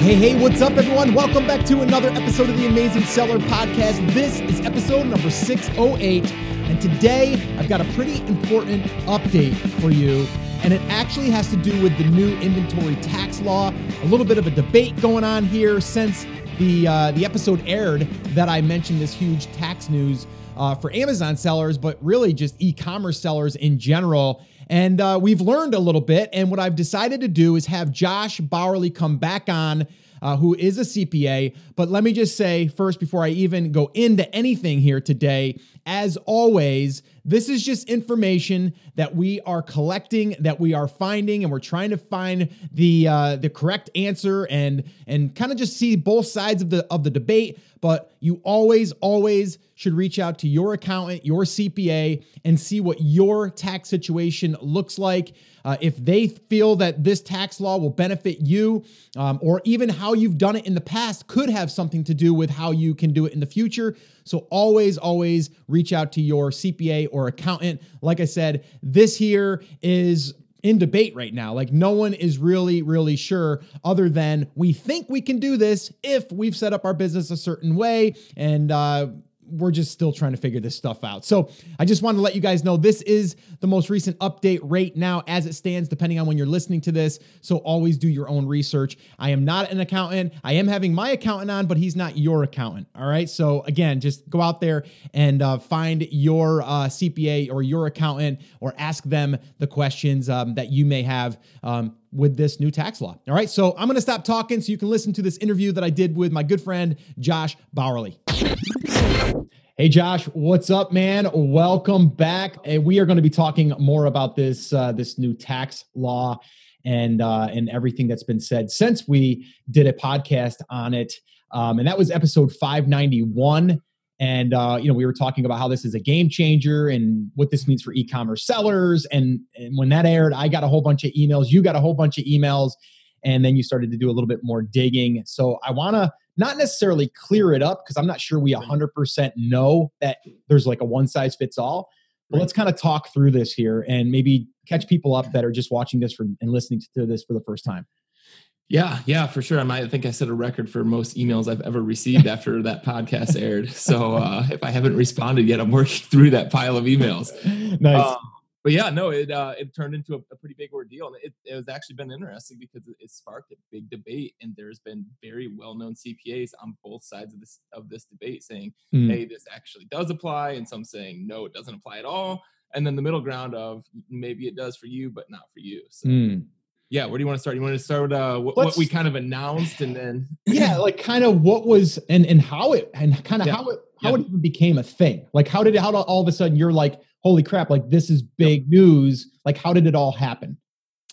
Hey, hey, what's up, everyone? Welcome back to another episode of the Amazing Seller Podcast. This is episode number 608. And today I've got a pretty important update for you. And it actually has to do with the new inventory tax law. A little bit of a debate going on here since the, uh, the episode aired that I mentioned this huge tax news uh, for Amazon sellers, but really just e commerce sellers in general. And uh, we've learned a little bit. And what I've decided to do is have Josh Bauerle come back on. Uh, who is a CPA. But let me just say first, before I even go into anything here today, as always, this is just information that we are collecting, that we are finding, and we're trying to find the uh, the correct answer and and kind of just see both sides of the of the debate. But you always, always should reach out to your accountant, your CPA, and see what your tax situation looks like. Uh, if they feel that this tax law will benefit you, um, or even how you've done it in the past could have something to do with how you can do it in the future. So always, always reach out to your CPA or accountant. Like I said, this here is in debate right now. Like no one is really, really sure, other than we think we can do this if we've set up our business a certain way. And uh, we're just still trying to figure this stuff out. So I just wanted to let you guys know this is the most recent update right now as it stands, depending on when you're listening to this. So always do your own research. I am not an accountant. I am having my accountant on, but he's not your accountant. All right. So again, just go out there and uh, find your uh, CPA or your accountant or ask them the questions um, that you may have. Um, with this new tax law. All right, so I'm gonna stop talking so you can listen to this interview that I did with my good friend Josh Bauerle. Hey Josh, what's up, man? Welcome back. And we are going to be talking more about this uh, this new tax law and uh, and everything that's been said since we did a podcast on it. Um, and that was episode 591. And uh, you know, we were talking about how this is a game changer and what this means for e-commerce sellers. And, and when that aired, I got a whole bunch of emails. You got a whole bunch of emails, and then you started to do a little bit more digging. So I want to not necessarily clear it up because I'm not sure we 100% know that there's like a one size fits all. But right. let's kind of talk through this here and maybe catch people up that are just watching this for, and listening to this for the first time. Yeah, yeah, for sure. I might I think I set a record for most emails I've ever received after that podcast aired. So uh, if I haven't responded yet, I'm working through that pile of emails. nice. Um, but yeah, no, it uh, it turned into a, a, pretty big ordeal, and it, it has actually been interesting because it, it, sparked a big debate, and there's been very well known CPAs on both sides of this of this debate saying, mm. "Hey, this actually does apply," and some saying, "No, it doesn't apply at all," and then the middle ground of maybe it does for you, but not for you. So. Mm. Yeah, where do you want to start? You want to start with uh, what, what, we kind of announced, and then yeah, like kind of what was and and how it and kind of yeah. how it how yeah. it even became a thing. Like how did it, how all of a sudden you're like, holy crap, like this is big news. Like, how did it all happen?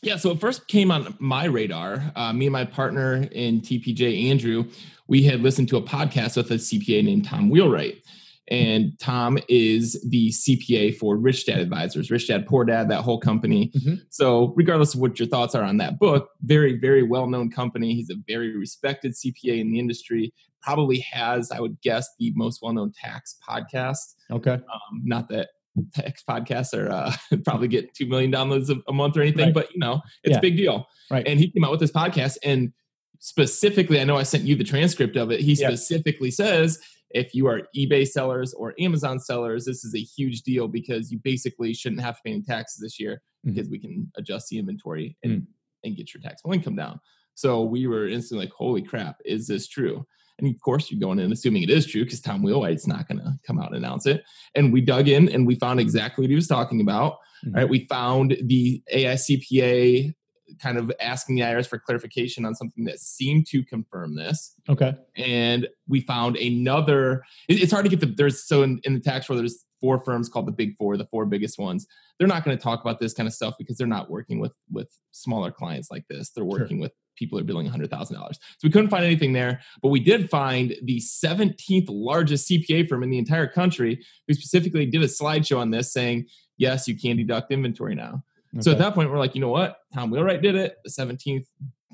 Yeah, so it first came on my radar. Uh, me and my partner in TPJ, Andrew, we had listened to a podcast with a CPA named Tom Wheelwright. And Tom is the CPA for Rich Dad Advisors, Rich Dad, Poor Dad, that whole company. Mm-hmm. So, regardless of what your thoughts are on that book, very, very well known company. He's a very respected CPA in the industry. Probably has, I would guess, the most well known tax podcast. Okay. Um, not that tax podcasts are uh, probably get two million downloads a, month or anything, right. but you know it's yeah. a big deal. Right. And he came out with this podcast, and specifically, I know I sent you the transcript of it. He yeah. specifically says if you are eBay sellers or Amazon sellers, this is a huge deal because you basically shouldn't have to pay any taxes this year mm-hmm. because we can adjust the inventory and, mm and get your taxable income down. So we were instantly like, holy crap, is this true? And of course, you're going in assuming it is true because Tom Wheelwright's not going to come out and announce it. And we dug in and we found exactly what he was talking about. Mm-hmm. Right, we found the AICPA kind of asking the IRS for clarification on something that seemed to confirm this. Okay. And we found another. It's hard to get the there's so in, in the tax world there's four firms called the Big Four, the four biggest ones. They're not going to talk about this kind of stuff because they're not working with with smaller clients like this. They're working sure. with people are billing $100,000. So we couldn't find anything there, but we did find the 17th largest CPA firm in the entire country who specifically did a slideshow on this saying, yes, you can deduct inventory now. Okay. So at that point, we're like, you know what? Tom Wheelwright did it. The 17th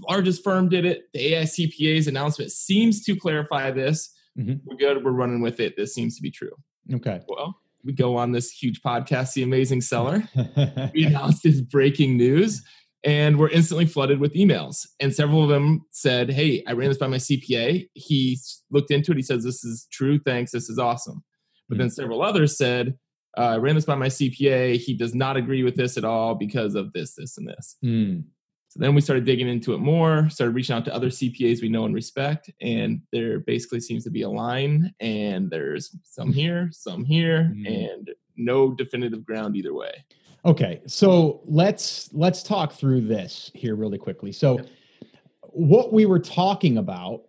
largest firm did it. The AICPA's announcement seems to clarify this. Mm-hmm. We're good. We're running with it. This seems to be true. Okay. Well, we go on this huge podcast, The Amazing Seller. we announced this breaking news and we're instantly flooded with emails. And several of them said, Hey, I ran this by my CPA. He looked into it. He says, This is true. Thanks. This is awesome. But then several others said, uh, I ran this by my CPA. He does not agree with this at all because of this, this, and this. Mm. So then we started digging into it more, started reaching out to other CPAs we know and respect, and there basically seems to be a line, and there's some here, some here, Mm. and no definitive ground either way. Okay, so let's let's talk through this here really quickly. So, Yep. what we were talking about,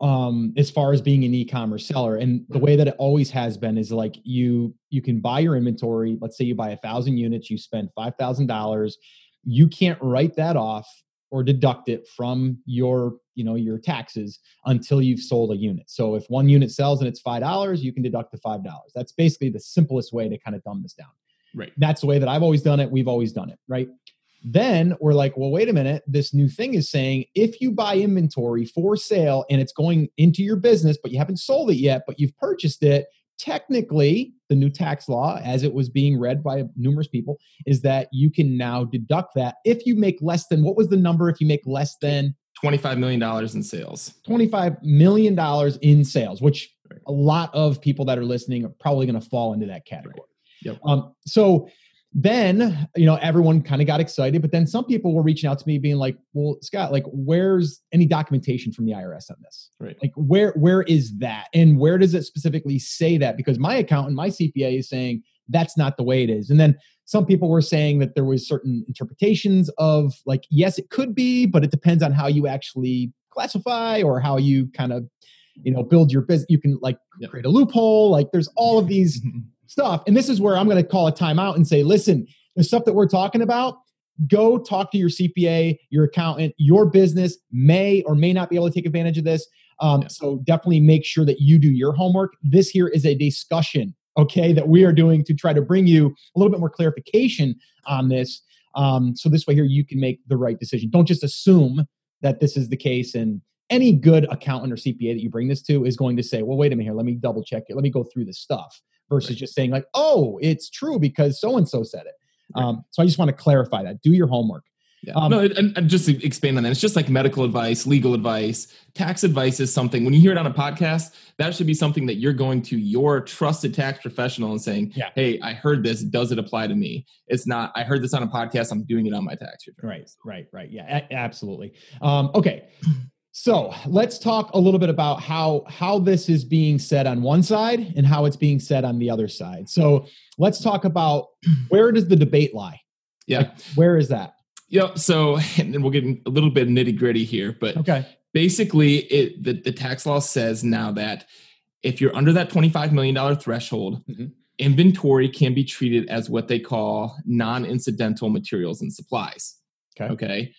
um, as far as being an e-commerce seller, and the way that it always has been is like you you can buy your inventory. Let's say you buy a thousand units, you spend five thousand dollars. You can't write that off or deduct it from your you know your taxes until you've sold a unit. So if one unit sells and it's five dollars, you can deduct the five dollars. That's basically the simplest way to kind of dumb this down Right. that's the way that I've always done it. We've always done it, right? Then we're like, well, wait a minute. This new thing is saying if you buy inventory for sale and it's going into your business, but you haven't sold it yet, but you've purchased it, technically, the new tax law, as it was being read by numerous people, is that you can now deduct that if you make less than what was the number if you make less than $25 million in sales. $25 million in sales, which a lot of people that are listening are probably going to fall into that category. Yep. Um, so then, you know, everyone kind of got excited, but then some people were reaching out to me being like, well, Scott, like, where's any documentation from the IRS on this? Right. Like, where, where is that? And where does it specifically say that? Because my accountant, my CPA is saying that's not the way it is. And then some people were saying that there was certain interpretations of like, yes, it could be, but it depends on how you actually classify or how you kind of, you know, build your business. You can like create a loophole. Like there's all of these stuff. And this is where I'm going to call a timeout and say, listen, the stuff that we're talking about, go talk to your CPA, your accountant. Your business may or may not be able to take advantage of this. Um, Yeah. So definitely make sure that you do your homework. This here is a discussion, okay, that we are doing to try to bring you a little bit more clarification on this. Um, so this way here you can make the right decision. Don't just assume that this is the case and any good accountant or CPA that you bring this to is going to say, well, wait a minute here, let me double check it. Let me go through this stuff versus Right. just saying like, oh, it's true because so and so said it. Right. Um, so I just want to clarify that. Do your homework. Yeah. Um, no, and, and just to expand on that, it's just like medical advice, legal advice, tax advice is something. When you hear it on a podcast, that should be something that you're going to your trusted tax professional and saying, Yeah. "Hey, I heard this. Does it apply to me?" It's not. I heard this on a podcast. I'm doing it on my tax return. Right, right, right. Yeah, a- absolutely. Um, okay, so let's talk a little bit about how how this is being said on one side and how it's being said on the other side. So let's talk about where does the debate lie? Yeah. Like, where is that? Yep. So, and then we'll get a little bit nitty gritty here, but Okay. basically, it the, the tax law says now that if you're under that $25 million threshold, Mhm. inventory can be treated as what they call non incidental materials and supplies. Okay. Okay.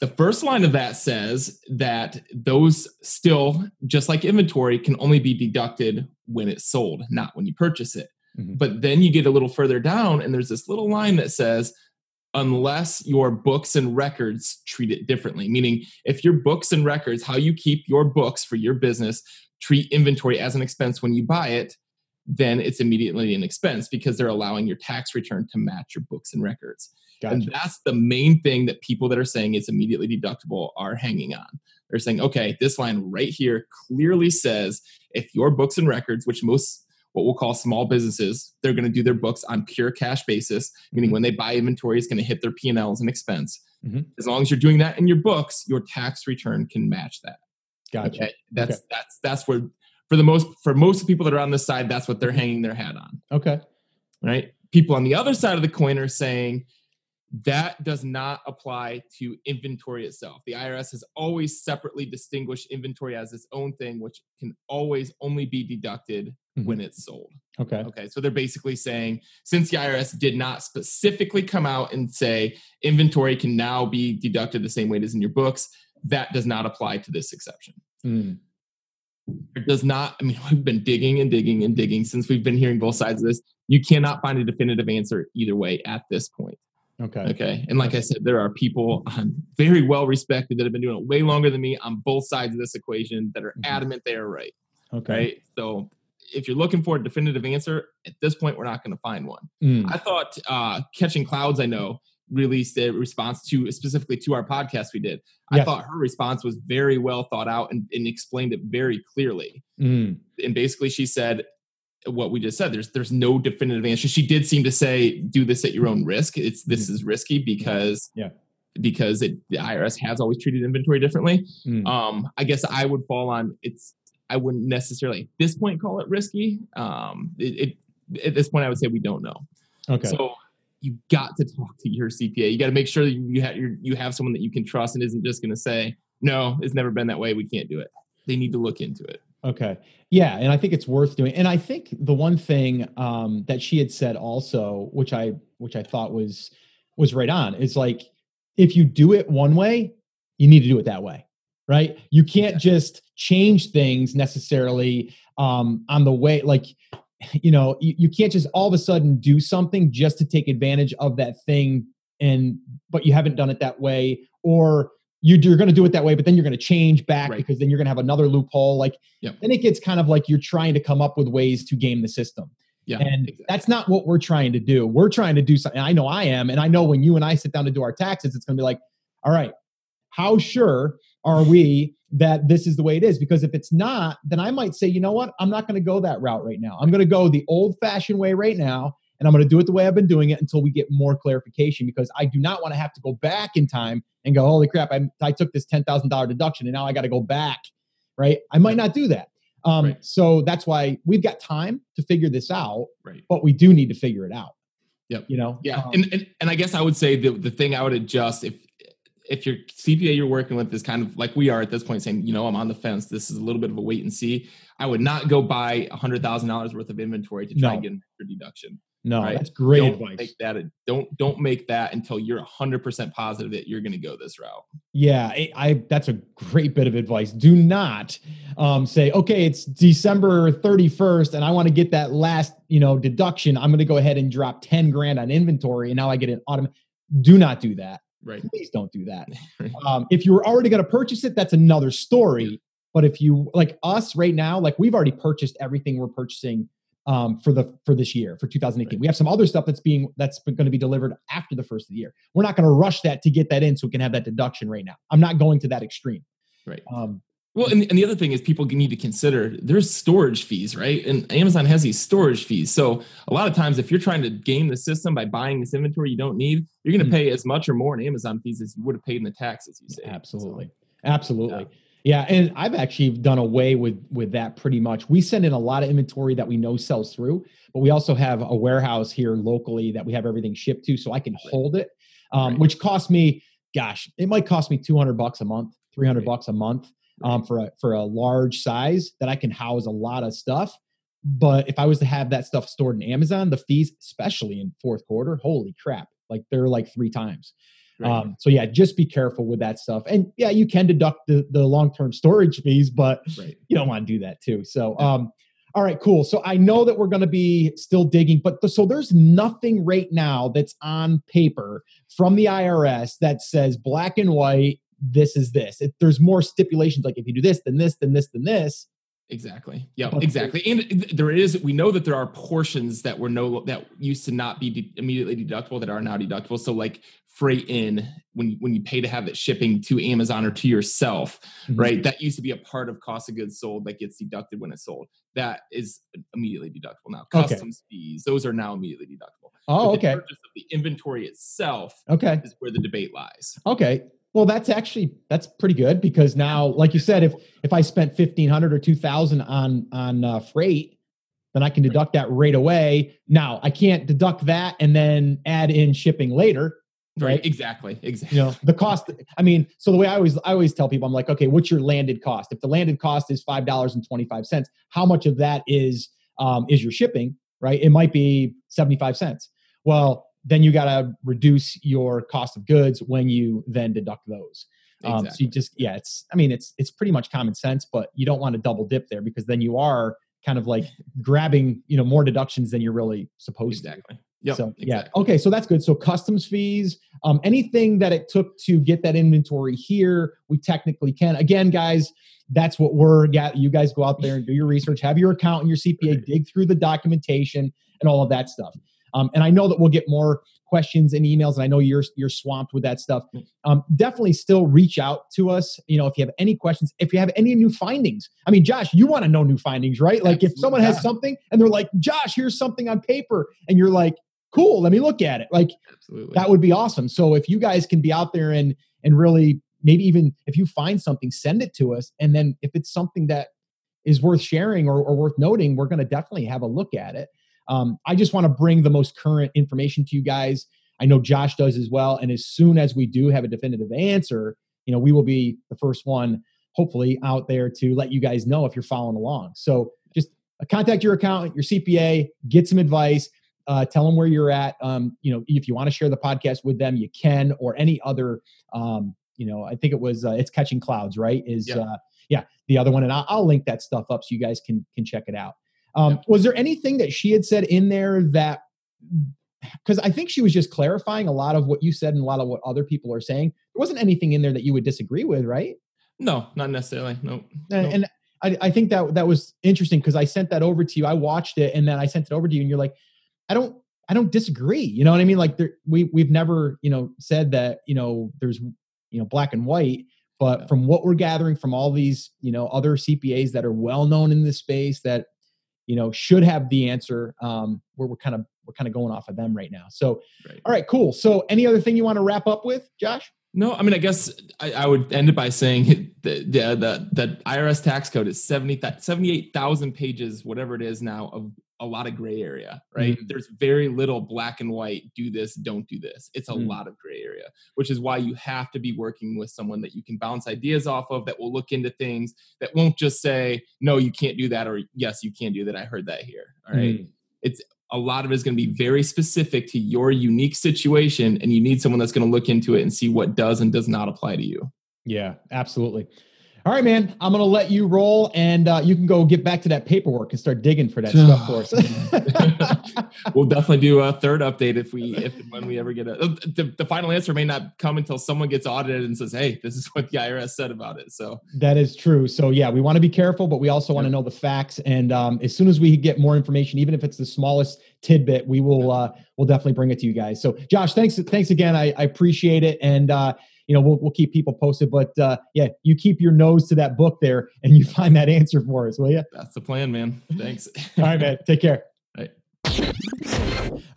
The first line of that says that those still, just like inventory, can only be deducted when it's sold, not when you purchase it. Mhm. But then you get a little further down, and there's this little line that says, unless your books and records treat it differently. Meaning, if your books and records, how you keep your books for your business, treat inventory as an expense when you buy it, then it's immediately an expense because they're allowing your tax return to match your books and records. And that's the main thing that people that are saying it's immediately deductible are hanging on. They're saying, okay, this line right here clearly says if your books and records, which most what we'll call small businesses, they're going to do their books on pure cash basis, meaning Mhm. when they buy inventory, it's going to hit their P&L as an expense. Mhm. As long as you're doing that in your books, your tax return can match that. Gotcha. Okay? That's that's that's where for the most for most people that are on this side, that's what they're hanging their hat on Okay. right? People on the other side of the coin are saying that does not apply to inventory itself. The IRS has always separately distinguished inventory as its own thing, which can always only be deducted Mhm. when it's sold. Okay. Okay, so they're basically saying since the IRS did not specifically come out and say inventory can now be deducted the same way it is in your books, that does not apply to this exception. Mm. It does not, I mean, we've been digging and digging and digging since we've been hearing both sides of this. You cannot find a definitive answer either way at this point. Okay. Okay. And like I said, there are people um, very well respected that have been doing it way longer than me on both sides of this equation that are Mhm. adamant they are right. Okay. Right. So if you're looking for a definitive answer, at this point, we're not going to find one. Mm. I thought uh, Catching Clouds, I know, released a response to specifically to our podcast we did. I thought her response was very well thought out and, and explained it very clearly. Mm, And basically, she said what we just said. There's there's no definitive answer. She did seem to say, "Do this at your own risk." It's this is risky because Yeah. because it, the IRS has always treated inventory differently. mm. Um, I guess I would fall on it's. I wouldn't necessarily at this point call it risky. Um, it, it at this point I would say we don't know. okay. So you got to talk to your CPA. You got to make sure that you have you have someone that you can trust and isn't just going to say no. It's never been that way. We can't do it. They need to look into it. Okay. Yeah, and I think it's worth doing. And I think the one thing um, that she had said also, which I which I thought was was right on, is like if you do it one way, you need to do it that way, right? You can't just change things necessarily um, on the way. Like you know, you, you can't just all of a sudden do something just to take advantage of that thing, and but you haven't done it that way, or you, you're going to do it that way, but then you're going to change back Right. because then you're going to have another loophole. Like Yep. then it gets kind of like you're trying to come up with ways to game the system. Yeah, and exactly. that's not what we're trying to do. We're trying to do something. I know I am. And I know when you and I sit down to do our taxes, it's going to be like, all right, how sure are we that this is the way it is? Because if it's not, then I might say, you know what? I'm not going to go that route right now. I'm going to go the old fashioned way right now. And I'm going to do it the way I've been doing it until we get more clarification because I do not want to have to go back in time and go, holy crap, I, I took this $10,000 deduction and now I got to go back. Right. I might not do that. Um, Right. So that's why we've got time to figure this out, right. but we do need to figure it out. Yep. You know? Yeah, Um, and, and and I guess I would say the the thing I would adjust if if your CPA you're working with is kind of like we are at this point, saying you know I'm on the fence. This is a little bit of a wait and see. I would not go buy a hundred thousand dollars worth of inventory to try No. and get an extra deduction. no, right. that's great don't advice. Make that don't don't make that until you're hundred percent positive that you're going to go this route. Yeah, I, I that's a great bit of advice. Do not um, say, okay, it's December 31st and I want to get that last, you know, deduction. I'm going to go ahead and drop 10 grand on inventory and now I get an automatic. Do not do that. Right. Please don't do that. Um, if you were already going to purchase it, that's another story. But if you like us right now, like we've already purchased everything we're purchasing um, for the for this year for 2018. Right. We have some other stuff that's being that's going to be delivered after the first of the year. We're not going to rush that to get that in so we can have that deduction right now. I'm not going to that extreme. Right. Um, Well, and, and the other thing is people need to consider there's storage fees, right? And Amazon has these storage fees. So a lot of times, if you're trying to game the system by buying this inventory you don't need, you're going to pay as much or more in Amazon fees as you would have paid in the taxes. You say Absolutely. Absolutely. Yeah. and I've actually done away with with that pretty much. We send in a lot of inventory that we know sells through, but we also have a warehouse here locally that we have everything shipped to, so I can hold it, um, Right. which costs me, gosh, it might cost me two hundred bucks a month, three hundred Right. bucks a month um, for a for a large size that I can house a lot of stuff. But if I was to have that stuff stored in Amazon, the fees, especially in fourth quarter, holy crap, like they're like three times. Right. Um, so yeah, just be careful with that stuff. And yeah, you can deduct the, the long-term storage fees, but right. you don't want to do that too. So, um, all right, cool. So I know that we're going to be still digging, but th- so there's nothing right now that's on paper from the IRS that says black and white, this is this. If there's more stipulations, like if you do this, then this, then this, then this. Exactly. Yeah, exactly. And there is, we know that there are portions that were no, that used to not be de- immediately deductible that are now deductible. So like freight in when, when you pay to have it shipping to Amazon or to yourself, Mhm. right? That used to be a part of cost of goods sold that gets deducted when it's sold. That is immediately deductible now. Okay. Customs fees, those are now immediately deductible. Oh, the okay. purchase of the inventory itself Okay. is where the debate lies. Okay. Well, that's actually that's pretty good because now, like you said, if if I spent fifteen hundred or two thousand on on uh, freight, then I can deduct that right away. Now I can't deduct that and then add in shipping later. Right. Exactly. Exactly. You know the cost. I mean, so the way I always I always tell people, I'm like, okay, what's your landed cost? If the landed cost is five dollars and twenty five cents, how much of that is um, is your shipping? Right. It might be seventy five cents. Well, then you got to reduce your cost of goods when you then deduct those. Um, so you just yeah, it's I mean it's it's pretty much common sense, but you don't want to double dip there because then you are kind of like grabbing you know more deductions than you're really supposed to. Exactly. Yep. so yeah, okay, so that's good. So customs fees, um, anything that it took to get that inventory here, we technically can. Again, guys, that's what we're. Yeah, you guys go out there and do your research, have your account and your CPA, dig through the documentation and all of that stuff. Um, and I know that we'll get more questions and emails, and I know you're you're swamped with that stuff, um, definitely still reach out to us. You know, if you have any questions, if you have any new findings. I mean, Josh, you want to know new findings, right? Like if someone has something and they're like, Josh, here's something on paper, and you're like, cool, let me look at it. Like Absolutely. that would be awesome. So if you guys can be out there and and really maybe even if you find something, send it to us, and then if it's something that is worth sharing or, or worth noting, we're going to definitely have a look at it. Um, I just want to bring the most current information to you guys. I know Josh does as well. And as soon as we do have a definitive answer, you know, we will be the first one, hopefully, out there to let you guys know if you're following along. So just uh, contact your accountant, your CPA, get some advice. Uh, tell them where you're at. Um, you know, if you want to share the podcast with them, you can, or any other. Um, you know, I think it was uh, it's catching clouds, right? Is yeah. Uh, yeah, the other one, and I'll, I'll, link that stuff up so you guys can can check it out. Um, yeah. Was there anything that she had said in there that? Because I think she was just clarifying a lot of what you said and a lot of what other people are saying. There wasn't anything in there that you would disagree with, right? No, not necessarily. No. And, and I, I think that that was interesting because I sent that over to you. I watched it and then I sent it over to you, and you're like, I don't I don't disagree. You know what I mean? Like there, we we've never you know said that you know there's you know black and white. But from what we're gathering from all these, you know, other CPAs that are well known in this space that, you know, should have the answer, um, where we're kind of we're kind of going off of them right now. So, right. all right, cool. So, any other thing you want to wrap up with, Josh? No, I mean, I guess I, I would end it by saying the, the, the, the IRS tax code is 70, 78,000 pages, whatever it is now, of a lot of gray area, right? Mm-hmm. There's very little black and white, do this, don't do this. It's a mm-hmm. lot of gray area, which is why you have to be working with someone that you can bounce ideas off of, that will look into things, that won't just say, no, you can't do that, or yes, you can do that. I heard that here. All right? mm-hmm. It's a lot of it is going to be very specific to your unique situation, and you need someone that's going to look into it and see what does and does not apply to you. Yeah, absolutely. All right, man. I'm going to let you roll, and uh, you can go get back to that paperwork and start digging for that stuff for us. we'll definitely do a third update if we, if when we ever get a. Uh, the, the final answer may not come until someone gets audited and says, "Hey, this is what the IRS said about it." So that is true. So yeah, we want to be careful, but we also want to know the facts. And um, as soon as we get more information, even if it's the smallest tidbit, we will uh, we'll definitely bring it to you guys. So Josh, thanks thanks again. I, I appreciate it, and uh, you know, we'll, we'll keep people posted. But uh, yeah, you keep your nose to that book there and you find that answer for us, will you? That's the plan, man. Thanks. All right, man. Take care.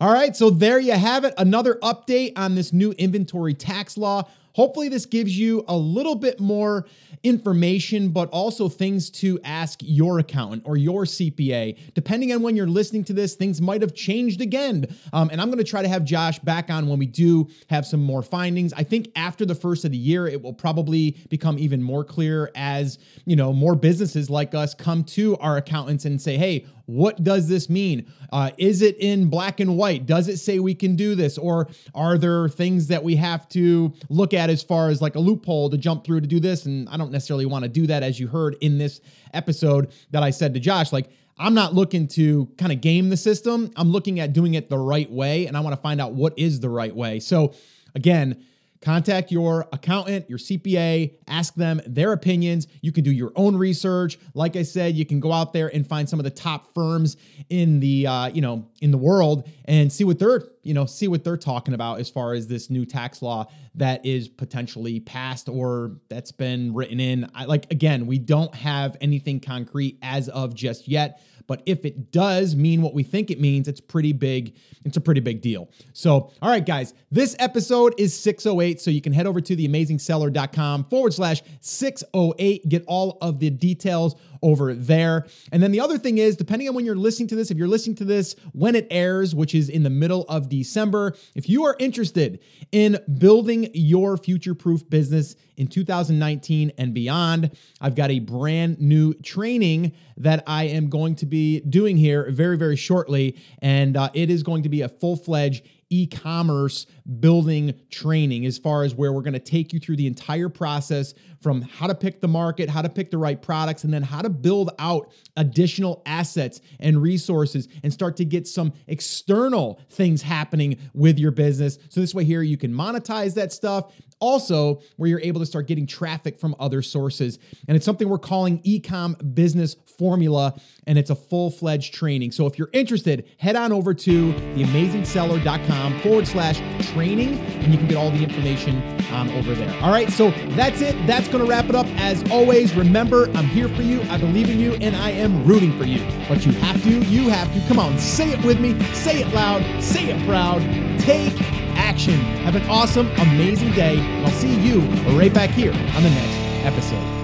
All right, so there you have it. Another update on this new inventory tax law. Hopefully, this gives you a little bit more information, but also things to ask your accountant or your CPA. Depending on when you're listening to this, things might have changed again. Um, and I'm going to try to have Josh back on when we do have some more findings. I think after the first of the year, it will probably become even more clear as you know more businesses like us come to our accountants and say, "Hey, what does this mean? Uh, is it in black and white? Does it say we can do this? Or are there things that we have to look at as far as like a loophole to jump through to do this? And I don't necessarily want to do that, as you heard in this episode that I said to Josh, like, I'm not looking to kind of game the system. I'm looking at doing it the right way, and I want to find out what is the right way. So, again, Contact your accountant, your CPA, ask them their opinions. You can do your own research. Like I said, you can go out there and find some of the top firms in the uh, you know in the world and see what they're you know see what they're talking about as far as this new tax law that is potentially passed or that's been written in. I, like again, we don't have anything concrete as of just yet. But if it does mean what we think it means, it's pretty big. It's a pretty big deal. So, all right, guys, this episode is 608. So you can head over to theamazingseller.com forward slash 608, get all of the details over there. And then the other thing is, depending on when you're listening to this, if you're listening to this when it airs, which is in the middle of December, if you are interested in building your future proof business in 2019 and beyond, I've got a brand new training that I am going to be doing here very, very shortly. And uh, it is going to be a full fledged e commerce building training as far as where we're going to take you through the entire process from how to pick the market, how to pick the right products, and then how to build out additional assets and resources and start to get some external things happening with your business. So, this way, here you can monetize that stuff also where you're able to start getting traffic from other sources. And it's something we're calling Ecom Business Formula, and it's a full fledged training. So if you're interested, head on over to theamazingseller.com forward slash training, and you can get all the information on over there. All right, so that's it. That's going to wrap it up. As always, remember, I'm here for you, I believe in you, and I am rooting for you. But you have to, you have to. Come on, say it with me, say it loud, say it proud. Take action. Have an awesome, amazing day. I'll see you right back here on the next episode.